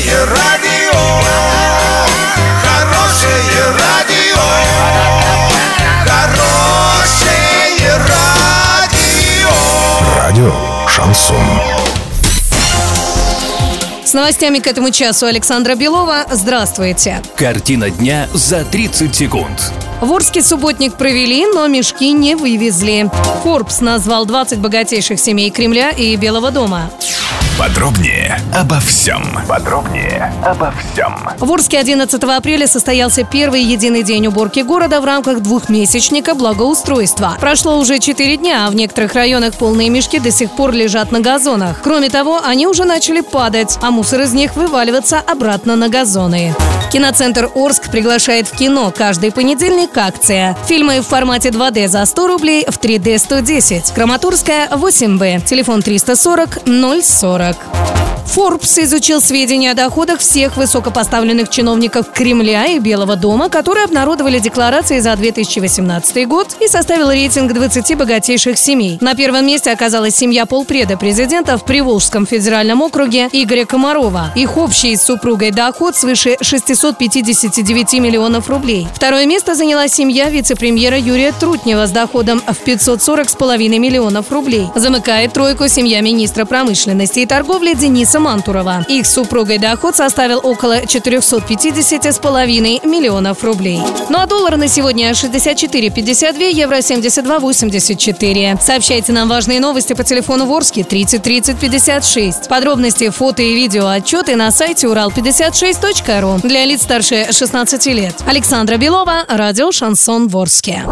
Хорошее радио, хорошее радио, хорошее радио. Радио Шансон. С новостями к этому часу Александра Белова. Здравствуйте. Картина дня за 30 секунд. В Орске субботник провели, но мешки не вывезли. Forbes назвал 20 богатейших семей Кремля и Белого дома. Подробнее обо всем. Подробнее обо всем. В Орске 11 апреля состоялся первый единый день уборки города в рамках двухмесячника благоустройства. Прошло уже 4 дня, а в некоторых районах полные мешки до сих пор лежат на газонах. Кроме того, они уже начали падать, а мусор из них вываливаться обратно на газоны. Киноцентр Орск приглашает в кино каждый понедельник акция. Фильмы в формате 2D за 100 рублей, в 3D 110. Краматорская 8Б. Телефон 340 040. work. Forbes изучил сведения о доходах всех высокопоставленных чиновников Кремля и Белого дома, которые обнародовали декларации за 2018 год и составил рейтинг 20 богатейших семей. На первом месте оказалась семья полпреда президента в Приволжском федеральном округе Игоря Комарова. Их общий с супругой доход свыше 659 миллионов рублей. Второе место заняла семья вице-премьера Юрия Трутнева с доходом в 540,5 миллионов рублей. Замыкает тройку семья министра промышленности и торговли Дениса Мантурова. Их супругой доход составил около 450,5 миллионов рублей. Ну а доллар на сегодня 64,52, евро 72,84. Сообщайте нам важные новости по телефону Ворске 30 30 56. Подробности, фото и видео отчеты на сайте урал56.ру для лиц старше 16 лет. Александра Белова, радио «Шансон Ворске».